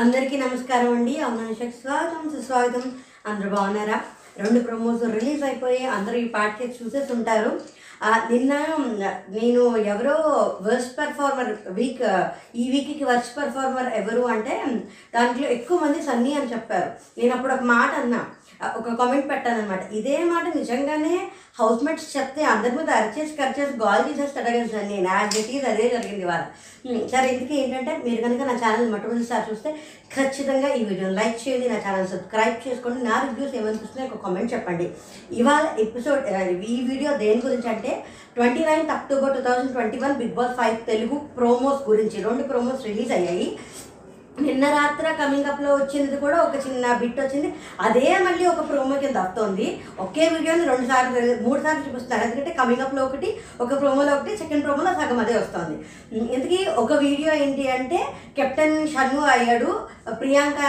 అందరికీ నమస్కారం అండి. అవునానికి స్వాగతం. సుస్వాగతం. అందరూ బాగున్నారా? రెండు ప్రమోస్ రిలీజ్ అయిపోయి అందరూ ఈ పాటకి చూసేసి ఉంటారు నిన్న నేను ఎవరో వర్స్ట్ పర్ఫార్మర్ వీక్ ఈ వీక్కి వర్స్ట్ పర్ఫార్మర్ ఎవరు అంటే దాంట్లో ఎక్కువ మంది సన్నీ అని చెప్పారు. నేను అప్పుడు ఒక మాట అన్నా. ఒక కామెంట్ పెట్టాను అనమాట ఇదే మాట నిజంగానే హౌస్ మేట్స్ చెప్తే అందరి మీద అరిచేసి కరిచేసి గాల్ చేసేస్తాడు కదా సన్నీ నా గట్టిగా అదే జరిగింది వాళ్ళ సరే ఇందుకే ఏంటంటే మీరు కనుక నా ఛానల్ మొట్టమొదటిసారి చూస్తే ఖచ్చితంగా ఈ వీడియోని లైక్ చేయండి నా ఛానల్ సబ్స్క్రైబ్ చేసుకోండి నా రివ్యూస్ ఏమనిపిస్తున్నాయి ఒక కామెంట్ చెప్పండి. ఇవాళ ఎపిసోడ్ ఈ వీడియో దేని గురించి అంటే twenty ninth October two thousand twenty one Bigg Boss five Telugu promos గురించి రెండు ప్రోమోస్ రిలీజ్ అయ్యాయి. నిన్న రాత్ర కమింగ్ అప్లో వచ్చినది కూడా ఒక చిన్న బిట్ వచ్చింది. అదే మళ్ళీ ఒక ప్రోమో కింద వస్తుంది. ఒకే వీడియోని రెండు సార్లు మూడు సార్లు చూపిస్తున్నారు. ఎందుకంటే కమింగ్ అప్లో ఒకటి ఒక ప్రోమోలో ఒకటి సెకండ్ ప్రోమోలో సగం అదే వస్తుంది. ఇంతకీ ఒక వీడియో ఏంటి అంటే కెప్టెన్ షన్ను అయ్యాడు. ప్రియాంక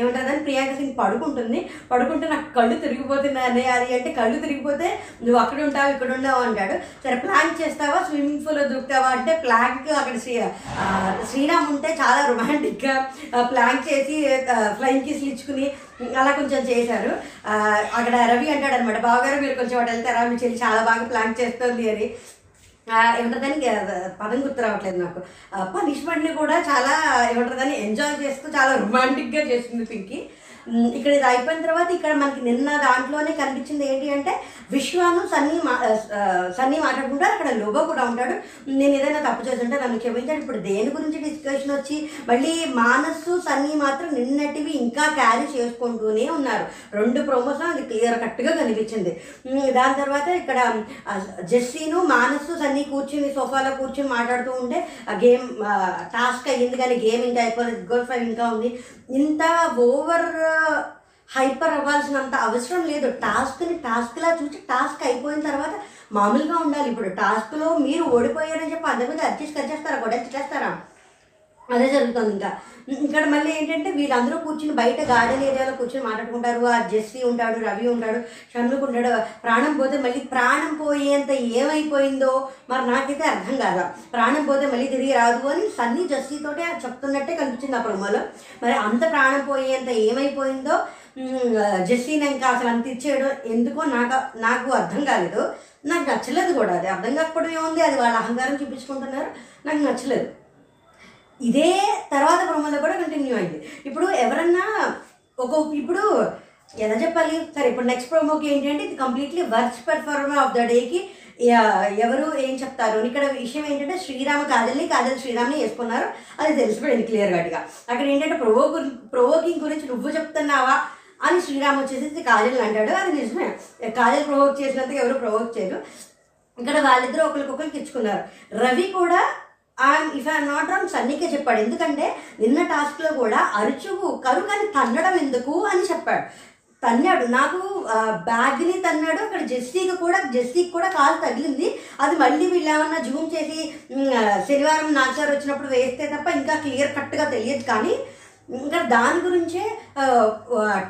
ఏమంటారని ప్రియాంక సింగ్ పడుకుంటుంది. పడుకుంటే నాకు కళ్ళు తిరిగిపోతున్నాయి అది అంటే కళ్ళు తిరిగిపోతే నువ్వు అక్కడ ఉంటావు ఇక్కడ ఉండవు అంటాడు. సరే ప్లాంక్ చేస్తావా? స్విమ్మింగ్ పూల్లో దూకుతావా? అంటే ప్లాంక్ అక్కడ శ్రీ శ్రీరామ్ ఉంటే చాలా రొమాంటిక్గా ప్లాంక్ చేసి ఫ్లైంగ్ కిస్లు ఇచ్చుకుని అలా కొంచెం చేశారు. అక్కడ రవి అంటాడు అనమాట బావగారు మీరు కొంచెం అటు వెళ్తారా? మీ చెల్లి చాలా బాగా ప్లాంక్ చేస్తుంది అని. ఏమంటుందని పదం గుర్తు రావట్లేదు నాకు. పనిష్మెంట్ని కూడా చాలా ఏమంటుందని ఎంజాయ్ చేస్తూ చాలా రొమాంటిక్గా చేస్తుంది పింకీ. ఇక్కడ ఇది అయిపోయిన తర్వాత ఇక్కడ మనకి నిన్న దాంట్లోనే కనిపించింది ఏంటి అంటే విశ్వాను సన్నీ మా సన్నీ మాట్లాడుకుంటారు అక్కడ లోబో కూడా ఉంటాడు. నేను ఏదైనా తప్పు చేస్తుంటే నన్ను క్షమించాడు. ఇప్పుడు దేని గురించి డిస్కషన్ వచ్చి మళ్ళీ మానస్సు సన్నీ మాత్రం నిన్నటివి ఇంకా క్యారీ చేసుకుంటూనే ఉన్నారు. రెండు ప్రోమోస్ అది క్లియర్ కట్గా కనిపించింది. దాని తర్వాత ఇక్కడ జెస్సీను మానస్సు సన్నీ కూర్చుని సోఫాలో కూర్చుని మాట్లాడుతూ ఉంటే ఆ గేమ్ టాస్క్ అయ్యింది కానీ గేమ్ ఇంకా అయిపోలేదు. గోల్ ఫైవ్ ఇంకా ఉంది. ఇంత ఓవర్ హైపర్ అవ్వాల్సినంత అవసరం లేదు. టాస్క్ని టాస్క్లా చూసి టాస్క్ అయిపోయిన తర్వాత మామూలుగా ఉండాలి. ఇప్పుడు టాస్క్లో మీరు ఓడిపోయారని చెప్పి అందరి మీద అడ్జస్ట్ కచ్చేస్తారా కూడా చేస్తారా అదే జరుగుతుంది ఇంకా. ఇక్కడ మళ్ళీ ఏంటంటే వీళ్ళందరూ కూర్చుని బయట గార్డెన్ ఏరియాలో కూర్చుని మాట్లాడుకుంటారు. ఆ జెస్సీ ఉంటాడు రవి ఉంటాడు షణ్ముఖ్ ఉంటాడు. ప్రాణం పోతే మళ్ళీ ప్రాణం పోయేంత ఏమైపోయిందో మరి నాకైతే అర్థం కాదు. ప్రాణం పోతే మళ్ళీ తిరిగి రాదు అని సన్నీ జెస్సీతోటే చెప్తున్నట్టే కనిపించింది ఆ ప్రోమోలో. మరి అంత ప్రాణం పోయేంత ఏమైపోయిందో జెస్సీని ఇంకా అసలు అంత ఇచ్చేయడం ఎందుకో నాకు నాకు అర్థం కాలేదు. నాకు నచ్చలేదు కూడా. అది అర్థం కాకపోవడం ఏముంది? అది వాళ్ళ అహంకారం చూపించుకుంటున్నారు. నాకు నచ్చలేదు. ఇదే తర్వాత ప్రోమోలో కూడా కంటిన్యూ అయింది. ఇప్పుడు ఎవరన్నా ఒక ఇప్పుడు ఎలా చెప్పాలి? సరే ఇప్పుడు నెక్స్ట్ ప్రోమోకి ఏంటంటే ఇది completely worst performer of the డేకి ఎవరు ఏం చెప్తారు? ఇక్కడ విషయం ఏంటంటే శ్రీరామ కాజల్ని కాజల్ శ్రీరామ్ని వేసుకున్నారు. అది తెలిసిపోయింది క్లియర్ కట్గా అక్కడ ఏంటంటే ప్రొవో ప్రొవోకింగ్ గురించి నువ్వు చెప్తున్నావా అని శ్రీరామ్ వచ్చేసి కాజల్ అంటాడు. అది నిజమే. కాజల్ ప్రొవోక్ చేసినంత ఎవరు ప్రొవోక్ చేయరు. ఇక్కడ వాళ్ళిద్దరూ ఒకరికొకరికి ఇచ్చుకున్నారు రవి కూడా ఇఫ్ ఐ నాట్ రాంగ్ సన్నీకే చెప్పాడు. ఎందుకంటే నిన్న టాస్క్లో కూడా అరుచుకు కరుకని కానీ తన్నడం ఎందుకు అని చెప్పాడు. తన్నాడు. నాకు బ్యాగ్ని తన్నాడు. అక్కడ జెస్సీకి కూడా జెస్సీకి కూడా కాలు తగిలింది. అది మళ్ళీ వీళ్ళు ఏమన్నా జూమ్ చేసి శనివారం నాచారు వచ్చినప్పుడు వేస్తే తప్ప ఇంకా క్లియర్ కట్గా తెలియదు. కానీ ఇంకా దాని గురించే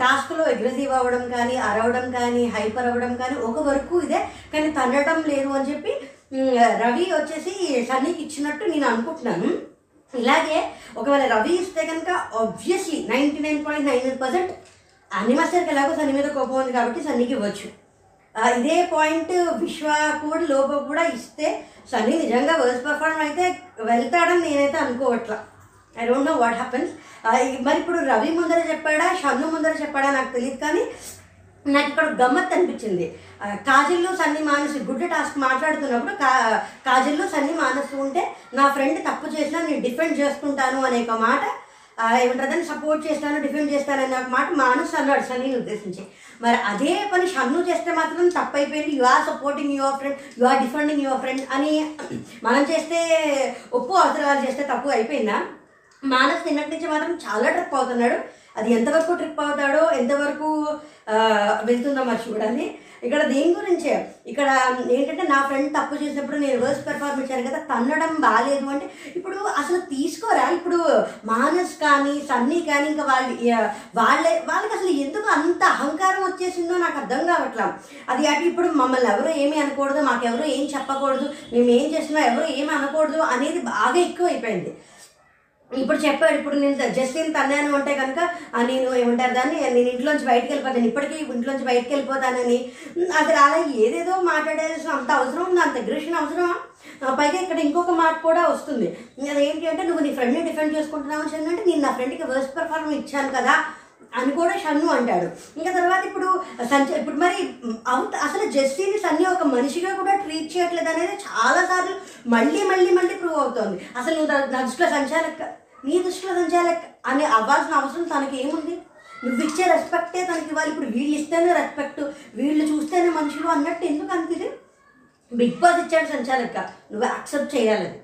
టాస్క్లో అగ్రెసివ్ అవ్వడం కానీ అరవడం కానీ హైపర్ అవ్వడం కానీ ఒక వరకు ఇదే. కానీ తన్నడం లేదు అని చెప్పి రవి వచ్చేసి సన్నీకి ఇచ్చినట్టు నేను అనుకుంటున్నాను. ఇలాగే ఒకవేళ రవి ఇస్తే కనుక obviously ninety nine point nine percent అనిమస్టర్కి ఎలాగో సన్ని మీద కోపం ఉంది కాబట్టి సన్నీకి ఇవ్వచ్చు. ఇదే పాయింట్ విశ్వ కూడా లోప కూడా ఇస్తే సన్నీ నిజంగా వర్స్ పర్ఫార్మ్ అయితే వెళ్తాడని నేనైతే అనుకోవట్లా. I don't know what happens మరి ఇప్పుడు రవి ముందర చెప్పాడా షన్ను ముందర చెప్పాడా నాకు తెలియదు కానీ నాకు ఇక్కడ గమ్మత్ అనిపించింది. కాజల్లో సన్ని మానసు గుడ్ టాస్క్ మాట్లాడుతున్నప్పుడు కా కాజల్లో సన్ని మానసు ఉంటే నా ఫ్రెండ్ తప్పు చేసినా నేను డిఫెండ్ చేసుకుంటాను అనే ఒక మాట ఏమంటారు సపోర్ట్ చేస్తాను డిఫెండ్ చేస్తాను అనే ఒక మాట మానసు అన్నాడు సన్నీని ఉద్దేశించి. మరి అదే పని షన్ను చేస్తే మాత్రం తప్పు అయిపోయింది you are supporting your friend you are defending your friend అని మనం చేస్తే ఒప్పు అవసరాలు చేస్తే తప్పు అయిపోయిందా? మానస్ నిన్నటి నుంచి మాత్రం చాలా ట్రిప్ అవుతున్నాడు. అది ఎంతవరకు ట్రిప్ అవుతాడో ఎంతవరకు వెళ్తుందో మరి చూడాలి ఇక్కడ దేని గురించే? ఇక్కడ ఏంటంటే నా ఫ్రెండ్ తప్పు చేసినప్పుడు నేను వర్స్ పెర్ఫార్మ్ ఇచ్చాను కదా తన్నడం బాగాలేదు అంటే ఇప్పుడు అసలు తీసుకోరా? ఇప్పుడు మానస్ కానీ సన్నీ కానీ ఇంకా వాళ్ళు వాళ్ళే వాళ్ళకి అసలు ఎందుకు అంత అహంకారం వచ్చేసిందో నాకు అర్థం కావట్లా. అది అటు ఇప్పుడు మమ్మల్ని ఎవరు ఏమీ అనకూడదు మాకెవరు ఏం చెప్పకూడదు మేము ఏం చేసినా ఎవరు ఏమి అనకూడదు అనేది బాగా ఎక్కువ అయిపోయింది ఇప్పుడు చెప్పాడు ఇప్పుడు నేను జస్టిన్ తన్నాను అంటే కనుక నేను ఏమంటారు దాన్ని నేను ఇంట్లోంచి బయటకు వెళ్ళిపోతాను. ఇప్పటికీ ఇంట్లోంచి బయటకు వెళ్ళిపోతానని. అసలు అలా ఏదేదో మాట్లాడాల్సిన అంత అవసరం ఉంది? అంత అగ్రెషన్ అవసరమా? పైగా ఇక్కడ ఇంకొక మాట కూడా వస్తుంది. అదేంటి అంటే నువ్వు నీ ఫ్రెండ్ని డిఫెండ్ చేసుకుంటున్నావు అంటే నేను నా ఫ్రెండ్కి వర్స్ట్ పెర్ఫార్మెన్స్ ఇచ్చాను కదా. అని కూడా షన్ను అంటాడు. ఇంకా తర్వాత ఇప్పుడు సంచ ఇప్పుడు మరి అవుత అసలు జస్టిని సన్ని ఒక మనిషిగా కూడా ట్రీట్ చేయట్లేదు అనేది చాలా సార్లు మళ్ళీ మళ్ళీ మళ్ళీ ప్రూవ్ అవుతోంది. అసలు నా- దృష్టిలో సంచాలక నీ దృష్టిలో సంచాలక అని అవ్వాల్సిన అవసరం తనకి ఏముంది నువ్వు ఇచ్చే రెస్పెక్టే తనకి ఇవ్వాలి. ఇప్పుడు వీళ్ళు ఇస్తేనే రెస్పెక్ట్ వీళ్ళు చూస్తేనే మనుషులు అన్నట్టు ఎందుకు అనిపిది బిగ్ బాస్ ఇచ్చాడు సంచాలక నువ్వు యాక్సెప్ట్ చేయాలి.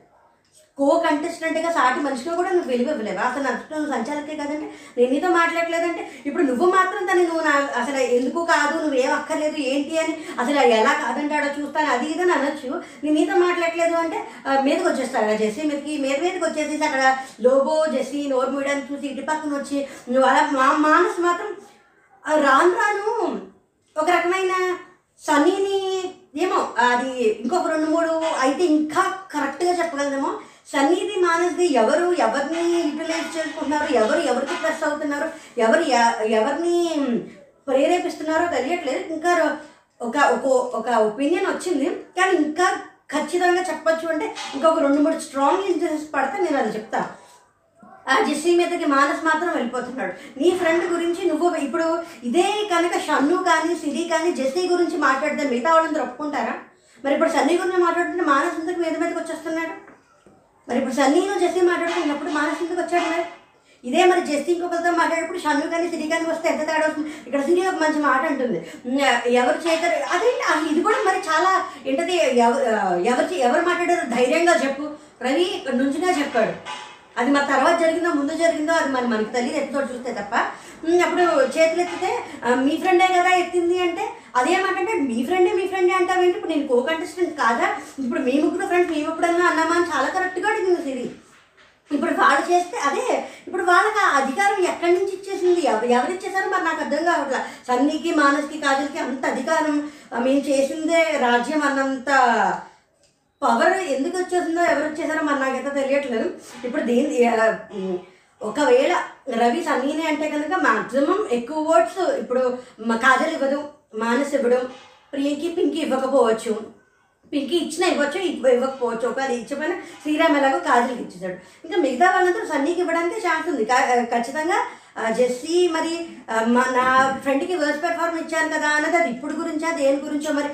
కో కంటెస్టెంట్గా సాటి మనిషిగా కూడా నువ్వు విలువ ఇవ్వలేవు? అసలు నచ్చుతున్న సంచాలకే కదంటే నేను నీతో మాట్లాడలేదంటే ఇప్పుడు నువ్వు మాత్రం తను నువ్వు నా అసలు ఎందుకు కాదు? నువ్వేం అక్కర్లేదు ఏంటి అని అసలు ఎలా కాదంటాడో చూస్తాను. అది ఇది అని అనొచ్చు. నేను నీతో మాట్లాడలేదు అంటే మీదకి వచ్చేస్తాడు జెస్సీ మీదకి మీద మీదకి వచ్చేసి అక్కడ లోబో జెస్సీ నోరు మూయడానికి చూసి ఇటు పక్కన వచ్చి నువ్వు అలా మా మానస్ మాత్రం రాను రాను ఒక రకమైన సన్నీని ఏమో అది ఇంకొక రెండు మూడు అయితే ఇంకా కరెక్ట్గా చెప్పగలదేమో. సన్నిధి మానస్ది ఎవరు ఎవరిని యూటిలైజ్ చేసుకుంటున్నారు ఎవరు ఎవరికి ప్లస్ అవుతున్నారు ఎవరు ఎ- ఎవరిని ప్రేరేపిస్తున్నారో తెలియట్లేదు. ఇంకా ఒక ఒక ఒక ఒపీనియన్ వచ్చింది. కానీ ఇంకా ఖచ్చితంగా చెప్పచ్చు అంటే ఇంకొక రెండు మూడు స్ట్రాంగ్ ఇన్సిడెంట్స్ పడితే నేను అది చెప్తాను ఆ జెస్సీ మీదకి మానస్ మాత్రం వెళ్ళిపోతున్నాడు. నీ ఫ్రెండ్ గురించి నువ్వు ఇప్పుడు ఇదే కనుక షన్ను కానీ సిరి కానీ జెస్సీ గురించి మాట్లాడితే మిగతా వాళ్ళందరూ ఒప్పుకుంటారా? మరి ఇప్పుడు సన్నీ గురించి మాట్లాడుతుంటే మానస్ ఎందుకు మీద మీదకి వచ్చేస్తున్నాడు? మరి ఇప్పుడు సన్నీను జెస్సీ మాట్లాడుతున్నప్పుడు మానస్ ఎందుకు వచ్చాడు మరి? ఇదే మరి జెస్సీ ఇంకొకరితో మాట్లాడేప్పుడు షన్ను కానీ సిరి కానీ వస్తే ఎంత తేడా వస్తుంది? ఇక్కడ సిరి ఒక మంచి మాట అంటుంది. ఎవరు చేతారు? అదేంటి అసలు ఇది కూడా మరి చాలా ఏంటది ఎవరు ఎవరు మాట్లాడారు ధైర్యంగా చెప్పు. రవి ఇక్కడ నుంచిగా చెప్పాడు. అది మన తర్వాత జరిగిందో ముందు జరిగిందో అది మరి మనకి తల్లి ఎత్తుతో చూస్తే తప్ప. అప్పుడు చేతులు ఎత్తితే మీ ఫ్రెండే కదా ఎత్తింది అంటే అదేమంటే మీ ఫ్రెండే మీ ఫ్రెండే అంటావేంటి? ఇప్పుడు నేను కో కంటెస్టెంట్ కాదా? ఇప్పుడు మీ ముగ్గురు ఫ్రెండ్స్ మేము ఎప్పుడన్నా అన్నామా? అని చాలా కరెక్ట్గా అడిగింది సిరి. ఇప్పుడు వాళ్ళు చేస్తే అదే ఇప్పుడు వాళ్ళకి ఆ అధికారం ఎక్కడి నుంచి ఇచ్చేసింది? ఎవ- ఎవరు ఇచ్చేసారో మరి నాకు అర్థం కావట్లా. సన్నీకి మానస్కి కాజల్కి అంత అధికారం మేము చేసిందే రాజ్యం అన్నంత పవర్ ఎందుకు వచ్చేసిందో ఎవరు వచ్చేసారో మరి నాకైతే తెలియట్లేదు. ఇప్పుడు దీని ఒకవేళ రవి సన్నీనే అంటే కనుక మాక్సిమం ఎక్కువ ఓట్స్ ఇప్పుడు కాజల్ ఇవ్వదు మానస్ ఇవ్వడం ప్రియంకి పింకి ఇవ్వకపోవచ్చు. పింకి ఇచ్చినా ఇవ్వచ్చు ఇవ్వకపోవచ్చు. ఒకవేళ ఇచ్చపోయినా శ్రీరామ్ ఎలాగో కాజల్కి ఇచ్చేసాడు. ఇంకా మిగతా వాళ్ళందరూ సన్నీకి ఇవ్వడానికి ఛాన్స్ ఉంది. కా- ఖచ్చితంగా జెస్సీ మరి మా నా ఫ్రెండ్కి వర్స్ పెర్ఫార్మ్ ఇచ్చాను కదా అన్నది అది ఇప్పుడు గురించా దేని గురించో మరి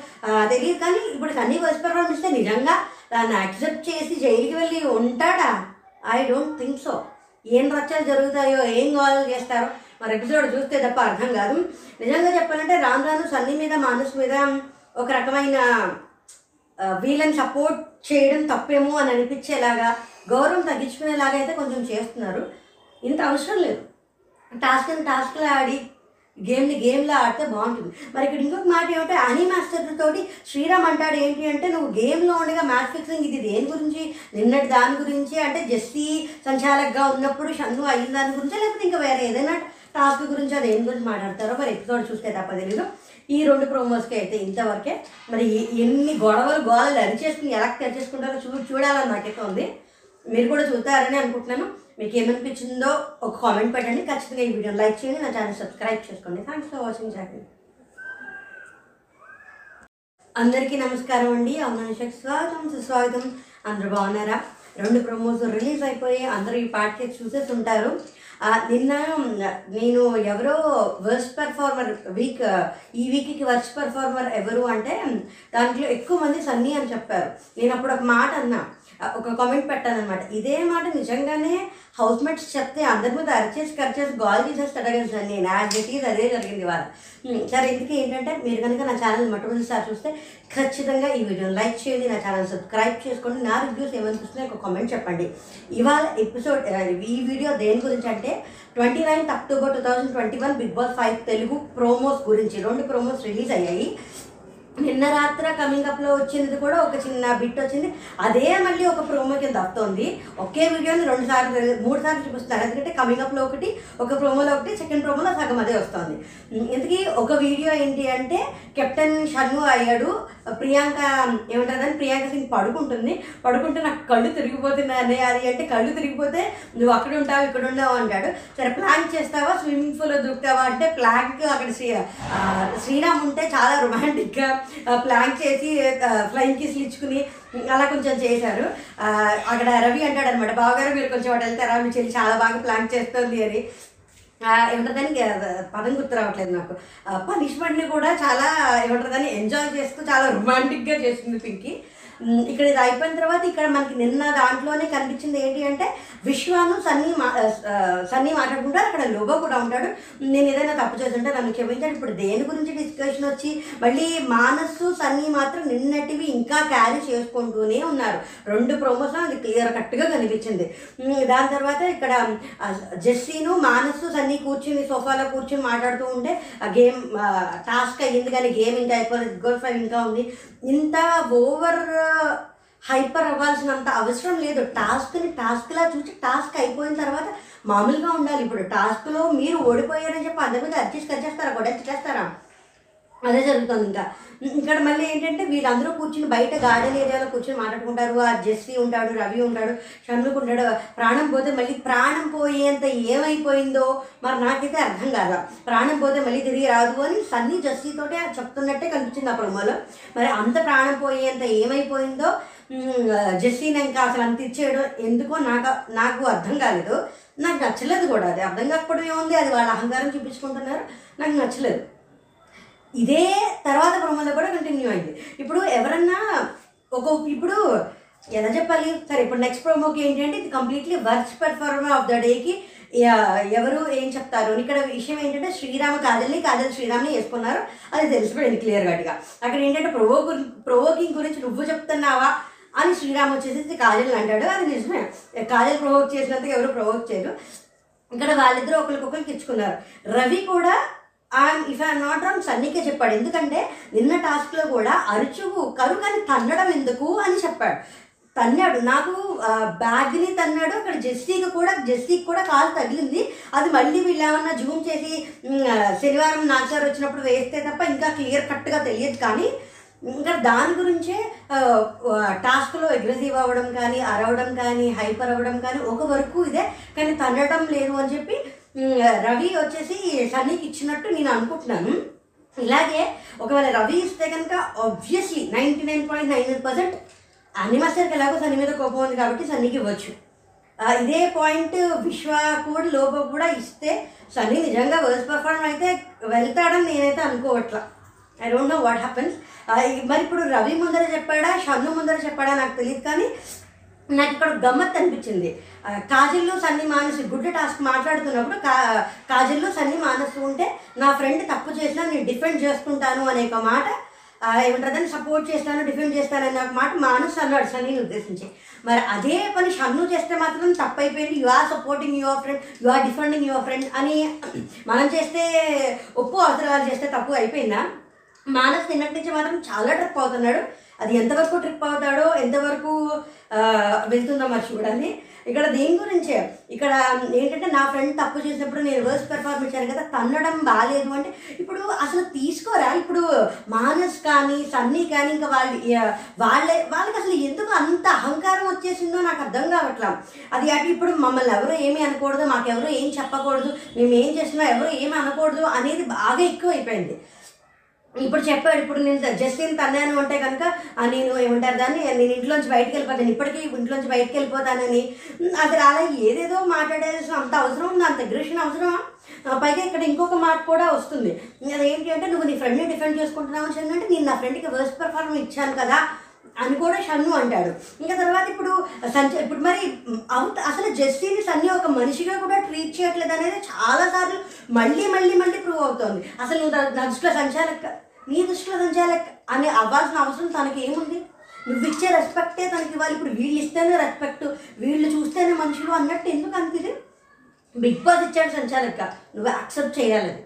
తెలియదు. కానీ ఇప్పుడు సన్నీ వర్స్ పెర్ఫార్మ్ ఇస్తే నిజంగా దాన్ని యాక్సెప్ట్ చేసి జైలుకి వెళ్ళి ఉంటాడా? ఐ డోంట్ థింక్ సో ఏం రచ్చలు జరుగుతాయో ఏం గోల్ చేస్తారో మరి ఎపిసోడ్ చూస్తే తప్ప అర్థం కాదు. నిజంగా చెప్పాలంటే రాను రాను సన్నీ మీద మానస్ మీద ఒక రకమైన వీళ్ళని సపోర్ట్ చేయడం తప్పేమో అని అనిపించేలాగా గౌరవం తగ్గించుకునేలాగా అయితే కొంచెం చేస్తున్నారు. ఇంత అవసరం లేదు. టాస్క్ని టాస్క్లో ఆడి గేమ్ని గేమ్లో ఆడితే బాగుంటుంది. మరి ఇక్కడ ఇంకొక మాట ఏమంటే అని మాస్టర్ తోటి శ్రీరామ్ అంటాడు ఏంటి అంటే నువ్వు గేమ్లో ఉండగా మ్యాచ్ ఫిక్సింగ్ ఇది దేని గురించి? నిన్నటి దాని గురించి? అంటే జస్సీ సంచాలకగా ఉన్నప్పుడు షన్ను అయిన దాని గురించి లేకపోతే ఇంకా వేరే ఏదైనా టాస్క్ గురించి అది ఏం గురించి మాట్లాడతారో మరి ఎపిసోడ్ చూస్తే తప్ప తెలీదు. ఈ రెండు ప్రోమోస్కి అయితే ఇంతవరకే. మరి ఎన్ని గొడవలు గోడలు అరిచేసుకుని ఎలా తెరిచేసుకుంటారో చూ చూడాలని నాకైతే ఉంది. మీరు కూడా చూస్తారని అనుకుంటున్నాను. మీకు ఏమనిపించిందో ఒక కామెంట్ పెట్టండి. ఖచ్చితంగా ఈ వీడియోని లైక్ చేయండి. నా ఛానల్ సబ్స్క్రైబ్ చేసుకోండి. థ్యాంక్స్ ఫర్ వాచింగ్ ఛానల్ అందరికీ నమస్కారం అండి. అవునాశకు స్వాగతం సుస్వాగతం. అందరూ బాగున్నారా? రెండు ప్రమోస్ రిలీజ్ అయిపోయి అందరూ ఈ పార్ట్కి చూసేసి ఉంటారు నిన్న నేను ఎవరో వర్స్ట్ పర్ఫార్మర్ వీక్ ఈ వీక్కి వర్స్ట్ పర్ఫార్మర్ ఎవరు అంటే దాంట్లో ఎక్కువ మంది సన్నీ అని చెప్పారు. నేను అప్పుడు ఒక మాట అన్నా. ఒక కామెంట్ పెట్టాను అనమాట ఇదే మాట నిజంగానే హౌస్ మేట్స్ చెప్తే అందరి మీద అరిచేసి కరిచేసి గాల్ చేసేస్తాడు కదా సన్నీ నా గట్టిగా అదే జరిగింది వాళ్ళ సరే ఇందుకే ఏంటంటే మీరు కనుక నా ఛానల్ మొట్టమొదటిసారి చూస్తే ఖచ్చితంగా ఈ వీడియోని లైక్ చేయండి నా ఛానల్ సబ్స్క్రైబ్ చేసుకోండి నా రివ్యూస్ ఏమనిపిస్తున్నాయి ఒక కామెంట్ చెప్పండి. ఇవాళ ఎపిసోడ్ ఈ వీడియో దేని గురించి అంటే twenty ninth October two thousand twenty one Bigg Boss five Telugu promos గురించి రెండు ప్రోమోస్ రిలీజ్ అయ్యాయి. నిన్న రాత్ర కమింగ్ అప్లో వచ్చింది కూడా ఒక చిన్న బిట్ వచ్చింది. అదే మళ్ళీ ఒక ప్రోమో కింద వస్తుంది. ఒకే వీడియోని రెండు సార్లు మూడు సార్లు చూపిస్తున్నారు. ఎందుకంటే కమింగ్ అప్లో ఒకటి ఒక ప్రోమోలో ఒకటి సెకండ్ ప్రోమోలో సగం అదే వస్తుంది. ఇంతకీ ఒక వీడియో ఏంటి అంటే కెప్టెన్ షన్ను అయ్యాడు. ప్రియాంక ఏమంటారని ప్రియాంక సింగ్ పడుకుంటుంది. పడుకుంటే నాకు కళ్ళు తిరిగిపోతున్నాయి అనే అది అంటే కళ్ళు తిరిగిపోతే నువ్వు అక్కడ ఉంటావు ఇక్కడ ఉండవు అంటాడు. సరే ప్లాంక్ చేస్తావా? స్విమ్మింగ్ పూల్లో దూకుతావా? అంటే ప్లాంక్ అక్కడ శ్రీ శ్రీరామ్ ఉంటే చాలా రొమాంటిక్గా ప్లాంక్ చేసి ఫ్లైన్ కిస్లు ఇచ్చుకుని అలా కొంచెం చేశారు. అక్కడ రవి అంటాడు అనమాట బావగారు మీరు కొంచెం అటు వెళ్తారా? మీ చెల్లి చాలా బాగా ప్లాంక్ చేస్తుంది అని. ఏమంటుందని పదం గుర్తు రావట్లేదు నాకు. పనిష్మెంట్ని కూడా చాలా ఏమంటుందని ఎంజాయ్ చేస్తూ చాలా రొమాంటిక్గా చేస్తుంది పింకీ. ఇక్కడ ఇది అయిపోయిన తర్వాత ఇక్కడ మనకి నిన్న దాంట్లోనే కనిపించింది ఏంటి అంటే విశ్వాను సన్నీ మా సన్నీ మాట్లాడుకుంటారు అక్కడ లోబో కూడా ఉంటాడు. నేను ఏదైనా తప్పు చేస్తుంటే నన్ను క్షమించాడు. ఇప్పుడు దేని గురించి డిస్కషన్ వచ్చి మళ్ళీ మానస్సు సన్నీ మాత్రం నిన్నటివి ఇంకా క్యారీ చేసుకుంటూనే ఉన్నారు. రెండు ప్రోమోస్ అది క్లియర్ కట్గా కనిపించింది. దాని తర్వాత ఇక్కడ జెస్సీను మానస్సు సన్నీ కూర్చుని సోఫాలో కూర్చుని మాట్లాడుతూ ఉంటే ఆ గేమ్ టాస్క్ అయ్యింది కానీ గేమ్ ఇంకా అయిపోలేదు. గోల్ ఫైవ్ ఇంకా ఉంది. ఇంత ఓవర్ హైపర్ అవ్వాల్సినంత అవసరం లేదు. టాస్క్ని టాస్క్లా చూసి టాస్క్ అయిపోయిన తర్వాత మామూలుగా ఉండాలి. ఇప్పుడు టాస్క్లో మీరు ఓడిపోయారని చెప్పి అందరి మీద అడ్జస్ట్ కచ్చేస్తారా కొట్టేస్తారా అదే జరుగుతుంది ఇంకా. ఇక్కడ మళ్ళీ ఏంటంటే వీళ్ళందరూ కూర్చుని బయట గార్డెన్ ఏరియాలో కూర్చుని మాట్లాడుకుంటారు. ఆ జెస్సీ ఉంటాడు రవి ఉంటాడు షణ్ముఖ్ ఉంటాడు. ప్రాణం పోతే మళ్ళీ ప్రాణం పోయేంత ఏమైపోయిందో మరి నాకైతే అర్థం కాదు. ప్రాణం పోతే మళ్ళీ తిరిగి రాదు అని సన్నీ జెస్సీతోటే చెప్తున్నట్టే కనిపించింది ఆ ప్రొమోలో. మరి అంత ప్రాణం పోయేంత ఏమైపోయిందో జెస్సీని ఇంకా అసలు అంత ఇచ్చేయడం ఎందుకో నాకు నాకు అర్థం కాలేదు. నాకు నచ్చలేదు కూడా. అది అర్థం కాకపోవడం ఏముంది? అది వాళ్ళ అహంకారం చూపించుకుంటున్నారు. నాకు నచ్చలేదు. ఇదే తర్వాత ప్రోమోలో కూడా కంటిన్యూ అయింది. ఇప్పుడు ఎవరన్నా ఒక ఇప్పుడు ఎలా చెప్పాలి? సరే ఇప్పుడు నెక్స్ట్ ప్రోమోకి ఏంటంటే ఇది completely worst performer of the డేకి ఎవరు ఏం చెప్తారు? ఇక్కడ విషయం ఏంటంటే శ్రీరామ కాజల్ని కాజల్ శ్రీరామ్ని వేసుకున్నారు. అది తెలిసిపోయింది క్లియర్ కట్గా అక్కడ ఏంటంటే ప్రొవో ప్రొవోకింగ్ గురించి నువ్వు చెప్తున్నావా అని శ్రీరామ్ వచ్చేసి కాజల్ అంటాడు. అది నిజమే. కాజల్ ప్రొవోక్ చేసినందుకు ఎవరు ప్రొవోక్ చేయరు. ఇక్కడ వాళ్ళిద్దరూ ఒకరికొకరికి ఇచ్చుకున్నారు రవి కూడా ఇఫ్ ఐ నాట్ రాంగ్ సన్నీకే చెప్పాడు. ఎందుకంటే నిన్న టాస్క్లో కూడా అరుచుకు కరు కానీ తన్నడం ఎందుకు అని చెప్పాడు. తన్నాడు. నాకు బ్యాగ్ని తన్నాడు. అక్కడ జెస్సీకి కూడా జెస్సీకి కూడా కాలు తగిలింది. అది మళ్ళీ వీళ్ళు ఏమన్నా జూమ్ చేసి శనివారం నాచారు వచ్చినప్పుడు వేస్తే తప్ప ఇంకా క్లియర్ కట్గా తెలియదు. కానీ ఇంకా దాని గురించే టాస్క్లో అగ్రెసివ్ అవ్వడం కానీ అరవడం కానీ హైపర్ అవ్వడం కానీ ఒక వరకు ఇదే. కానీ తన్నడం లేదు అని చెప్పి రవి వచ్చేసి సన్నీకి ఇచ్చినట్టు నేను అనుకుంటున్నాను. ఇలాగే ఒకవేళ రవి ఇస్తే కనుక obviously ninety nine point nine nine percent అనిమస్టర్కి ఎలాగో సన్ని మీద కోపం ఉంది కాబట్టి సన్నీకి ఇవ్వచ్చు. ఇదే పాయింట్ విశ్వ కూడా లోపల కూడా ఇస్తే సన్నీ నిజంగా వర్స్ పర్ఫార్మ్ అయితే వెళ్తాడని నేనైతే అనుకోవట్లా. I don't know what happens మరి ఇప్పుడు రవి ముందర చెప్పాడా షన్ను ముందర చెప్పాడా నాకు తెలియదు కానీ నాకు ఇక్కడ గమ్మత్ అనిపించింది. కాజల్లో సన్ని మానసు గుడ్ టాస్క్ మాట్లాడుతున్నప్పుడు కా కాజల్లో సన్ని మానసు ఉంటే నా ఫ్రెండ్ తప్పు చేసినా నేను డిఫెండ్ చేసుకుంటాను అనే ఒక మాట ఏమంటారు సపోర్ట్ చేస్తాను డిఫెండ్ చేస్తాను అనే ఒక మాట మానసు అన్నాడు సన్నీని ఉద్దేశించి. మరి అదే పని షన్ను చేస్తే మాత్రం తప్పైపోయింది. You are supporting your friend you are defending your friend అని మనం చేస్తే ఒప్పు అవసరాలు చేస్తే తప్పు అయిపోయిందా? మానస్ నిన్నటి నుంచి మాత్రం చాలా ట్రిప్ అవుతున్నాడు. అది ఎంతవరకు ట్రిప్ అవుతాడో ఎంతవరకు వెళ్తుందో మరి చూడాలి ఇక్కడ దేని గురించే. ఇక్కడ ఏంటంటే నా ఫ్రెండ్ తప్పు చేసినప్పుడు నేను రివర్స్ పెర్ఫార్మ్ ఇచ్చాను కదా తన్నడం బాగాలేదు అంటే ఇప్పుడు అసలు తీసుకోరా? ఇప్పుడు మానస్ కానీ సన్నీ కానీ ఇంకా వాళ్ళు వాళ్ళే వాళ్ళకి అసలు ఎందుకు అంత అహంకారం వచ్చేసిందో నాకు అర్థం కావట్లా. అది అటు ఇప్పుడు మమ్మల్ని ఎవరు ఏమీ అనకూడదు మాకెవరు ఏం చెప్పకూడదు మేము ఏం చేసినా ఎవరు ఏమీ అనకూడదు అనేది బాగా ఎక్కువ అయిపోయింది ఇప్పుడు చెప్పాడు ఇప్పుడు నేను జస్ట్ నేను తన్నాను అంటే కనుక నేను ఏమంటారు దాన్ని నేను ఇంట్లోంచి బయటకు వెళ్ళిపోతాను. ఇప్పటికీ ఇంట్లోంచి బయటకు వెళ్ళిపోతానని. అది అసలు అలా ఏదేదో మాట్లాడేసిన అంత అవసరం ఉంది? అంత అగ్రెషన్ అవసరమా? ఆ, పైగా ఇక్కడ ఇంకొక మాట కూడా వస్తుంది. అదేంటి అంటే నువ్వు నీ ఫ్రెండ్ని డిఫెండ్ చేసుకుంటున్నావు అని అంటే నేను నా ఫ్రెండ్కి వర్స్ట్ పర్ఫార్మెన్స్ ఇచ్చాను కదా. అని కూడా షన్ను అంటాడు. ఇంకా తర్వాత ఇప్పుడు సంచ ఇప్పుడు మరి అవుత అసలు జస్టిని సన్ని ఒక మనిషిగా కూడా ట్రీట్ చేయట్లేదు అనేది చాలా సార్లు మళ్ళీ మళ్ళీ మళ్ళీ ప్రూవ్ అవుతోంది. అసలు నువ్వు నా- దృష్టిలో సంచాలక నీ దృష్టిలో సంచాలక అని అవ్వాల్సిన అవసరం తనకి ఏముంది? నువ్వు ఇచ్చే రెస్పెక్టే తనకి ఇవ్వాలి. ఇప్పుడు వీళ్ళు ఇస్తేనే రెస్పెక్ట్ వీళ్ళు చూస్తేనే మనుషులు అన్నట్టు ఎందుకు అనిపిది? బిగ్ బాస్ ఇచ్చాడు సంచాలక నువ్వు యాక్సెప్ట్ చేయాలి అది.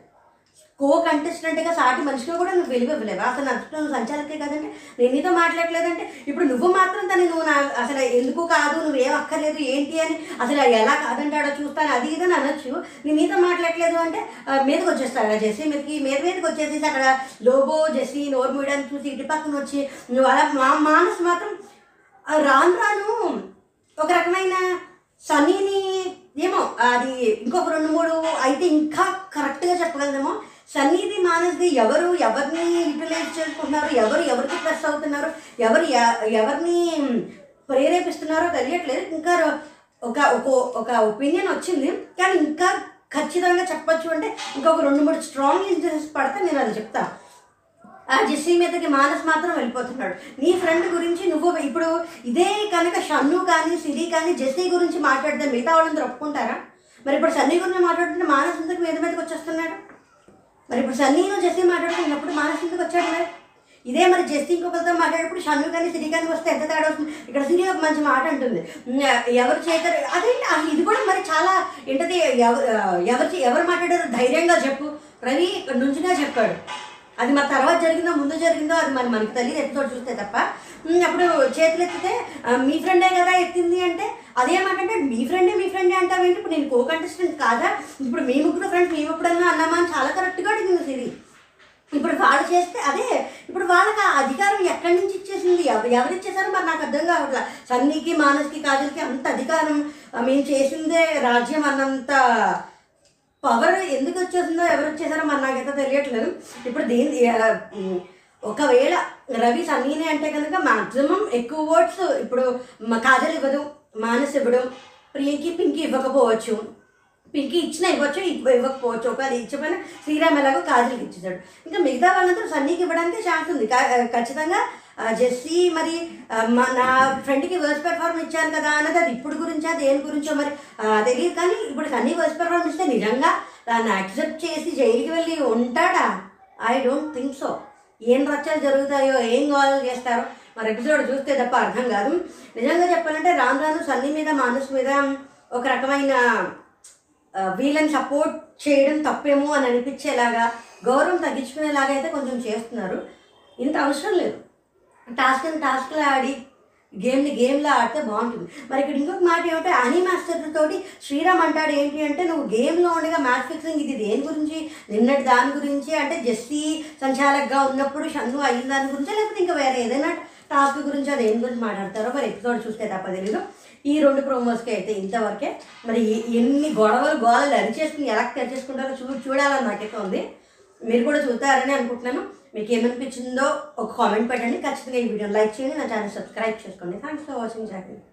కో కంటెస్టెంట్గా సాటి మనిషిగా కూడా నువ్వు వెలుగు ఇవ్వలేవు? అసలు నచ్చుతున్న నువ్వు సంచాలకే కదంటే నేను నీతో మాట్లాడలేదంటే ఇప్పుడు నువ్వు మాత్రం తను నువ్వు నా అసలు ఎందుకు కాదు నువ్వేం అక్కర్లేదు ఏంటి అని అసలు ఎలా కాదంటాడో చూస్తాను అది ఇదని అనొచ్చు. నేను నీతో మాట్లాడలేదు అంటే మీదకి వచ్చేస్తాడు జెస్సీ మీదకి మీద మీదకి వచ్చేసి అక్కడ లోబో జెస్సీ నోరు మూయడానికి చూసి ఇటు పక్కన వచ్చి నువ్వు అలా మా మానసు మాత్రం రాను రాను ఒక రకమైన సనీని ఏమో అది ఇంకొక రెండు మూడు అయితే ఇంకా కరెక్ట్గా చెప్పగలదేమో. సన్నిధి మానస్ది ఎవరు ఎవరిని యూటిలైజ్ చేసుకుంటున్నారు ఎవరు ఎవరికి ప్లస్ అవుతున్నారు ఎవరు ఎవరిని ప్రేరేపిస్తున్నారో తెలియట్లేదు. ఇంకా ఒక ఒక ఒక ఒపీనియన్ వచ్చింది. కానీ ఇంకా ఖచ్చితంగా చెప్పచ్చు అంటే ఇంకొక రెండు మూడు స్ట్రాంగ్ ఇన్సిడెంట్స్ పడితే నేను అది చెప్తాను ఆ జెస్సీ మీదకి మానస్ మాత్రం వెళ్ళిపోతున్నాడు. నీ ఫ్రెండ్ గురించి నువ్వు ఇప్పుడు ఇదే కనుక షన్ను కానీ సిరి కానీ జెస్సీ గురించి మాట్లాడితే మిగతా వాళ్ళందరూ ఒప్పుకుంటారా? మరి ఇప్పుడు సన్నీ గురించి మాట్లాడుతుంటే మానస్ ఎందుకు మీద మీదకి వచ్చేస్తున్నాయి మరి ఇప్పుడు సన్నీను జెస్సీ మాట్లాడుకున్నప్పుడు మానస్ ఎందుకు వచ్చాడు మరి? ఇదే మరి జెస్సీ ఇంకొకరితో మాట్లాడేటప్పుడు షన్ను కానీ సిరి కానీ వస్తే ఎంత తేడా వస్తుంది? ఇక్కడ సిరి ఒక మంచి మాట అంటుంది. ఎవరు చేతారు? అదేంటి ఇది కూడా మరి చాలా ఏంటది ఎవరు ఎవరు మాట్లాడారు ధైర్యంగా చెప్పు. రవి ఇక్కడ నుంచిగా చెప్పాడు. అది మన తర్వాత జరిగిందో ముందు జరిగిందో అది మరి మనకి తెలియదు ఎత్తుతో చూస్తే తప్ప. అప్పుడు చేతులు ఎత్తితే మీ ఫ్రెండే కదా ఎత్తింది అంటే అదేమంటే మీ ఫ్రెండే మీ ఫ్రెండే అంటావేంటి ఇప్పుడు నేను కో కంటెస్టెంట్ కాదా? ఇప్పుడు మీ ముగ్గురు ఫ్రెండ్స్ మేము ఎప్పుడన్నా అన్నామా? అని చాలా కరెక్ట్గా అడిగింది సిరి. ఇప్పుడు వాళ్ళు చేస్తే అదే ఇప్పుడు వాళ్ళకి ఆ అధికారం ఎక్కడి నుంచి ఇచ్చేసింది? ఎవ- ఎవరు ఇచ్చేసారో మరి నాకు అర్థం కావట్లేదు సన్నీకి మానస్కి కాజల్కి అంత అధికారం మేము చేసిందే రాజ్యం అన్నంత పవర్ ఎందుకు వచ్చేసిందో ఎవరు వచ్చేసారో మరి నాకైతే తెలియట్లేదు. ఇప్పుడు దీని ఒకవేళ రవి సన్నీనే అంటే కనుక మాక్సిమం ఎక్కువ ఓట్స్ ఇప్పుడు కాజల్ ఇవ్వదు మానస్ ఇవ్వడం ప్రియంకి పింకి ఇవ్వకపోవచ్చు. పింకి ఇచ్చిన ఇవ్వచ్చు ఇవ్వకపోవచ్చు. ఒకవేళ ఇచ్చిపోయినా శ్రీరామ్ ఎలాగో కాజల్కి ఇచ్చేసాడు. ఇంకా మిగతా వాళ్ళందరూ సన్నీకి ఇవ్వడానికి ఛాన్స్ ఉంది. ఖచ్చితంగా జెస్సీ మరి మా నా ఫ్రెండ్కి వర్స్ పెర్ఫార్మ్ ఇచ్చాను కదా అన్నది అది ఇప్పుడు గురించా దేని గురించో మరి తెలియదు కానీ ఇప్పుడు సన్నీ వర్స్ పెర్ఫార్మ్ ఇస్తే నిజంగా దాన్ని యాక్సెప్ట్ చేసి జైలుకి వెళ్ళి ఉంటాడా? ఐ డోంట్ థింక్ సో ఏం రచ్చలు జరుగుతాయో ఏం గోల్ చేస్తారో మరి ఎపిసోడ్ చూస్తే తప్ప అర్థం కాదు. నిజంగా చెప్పాలంటే రాను రాను సన్నీ మీద మానస్ మీద ఒక రకమైన వీళ్ళని సపోర్ట్ చేయడం తప్పేమో అని అనిపించేలాగా గౌరవం తగ్గించుకునేలాగా అయితే కొంచెం చేస్తున్నారు. ఇంత అవసరం లేదు. టాస్క్ని టాస్క్లో ఆడి గేమ్ని గేమ్లో ఆడితే బాగుంటుంది. మరి ఇక్కడ ఇంకొక మాట ఏమంటే అనీ మాస్టర్ తోటి శ్రీరామ్ అంటాడు ఏంటి అంటే నువ్వు గేమ్లో ఉండగా మ్యాచ్ ఫిక్సింగ్ ఇది దేని గురించి? నిన్నటి దాని గురించి? అంటే జెస్సీ సంచాలక్గా ఉన్నప్పుడు షన్ను అయిన దాని గురించి? లేకపోతే ఇంకా వేరే ఏదైనా టాస్క్ గురించి అది ఏం గురించి మాట్లాడతారో? మరి ఎపిసోడ్ చూస్తే తప్ప తెలీదు. ఈ రెండు ప్రోమోస్కి అయితే ఇంతవరకే. మరి ఎన్ని గొడవలు గోడలు అరిచేసుకుని ఎలా తెరిచేసుకుంటారో చూ చూడాలని నాకైతే ఉంది. మీరు కూడా చూస్తారని అనుకుంటున్నాను. మీకు ఏమనిపించిందో ఒక కామెంట్ పెట్టండి. ఖచ్చితంగా ఈ వీడియోని లైక్ చేయండి నా ఛానల్ సబ్స్క్రైబ్ చేసుకోండి. థ్యాంక్స్ ఫర్ వాచింగ్ జాగ్రత్త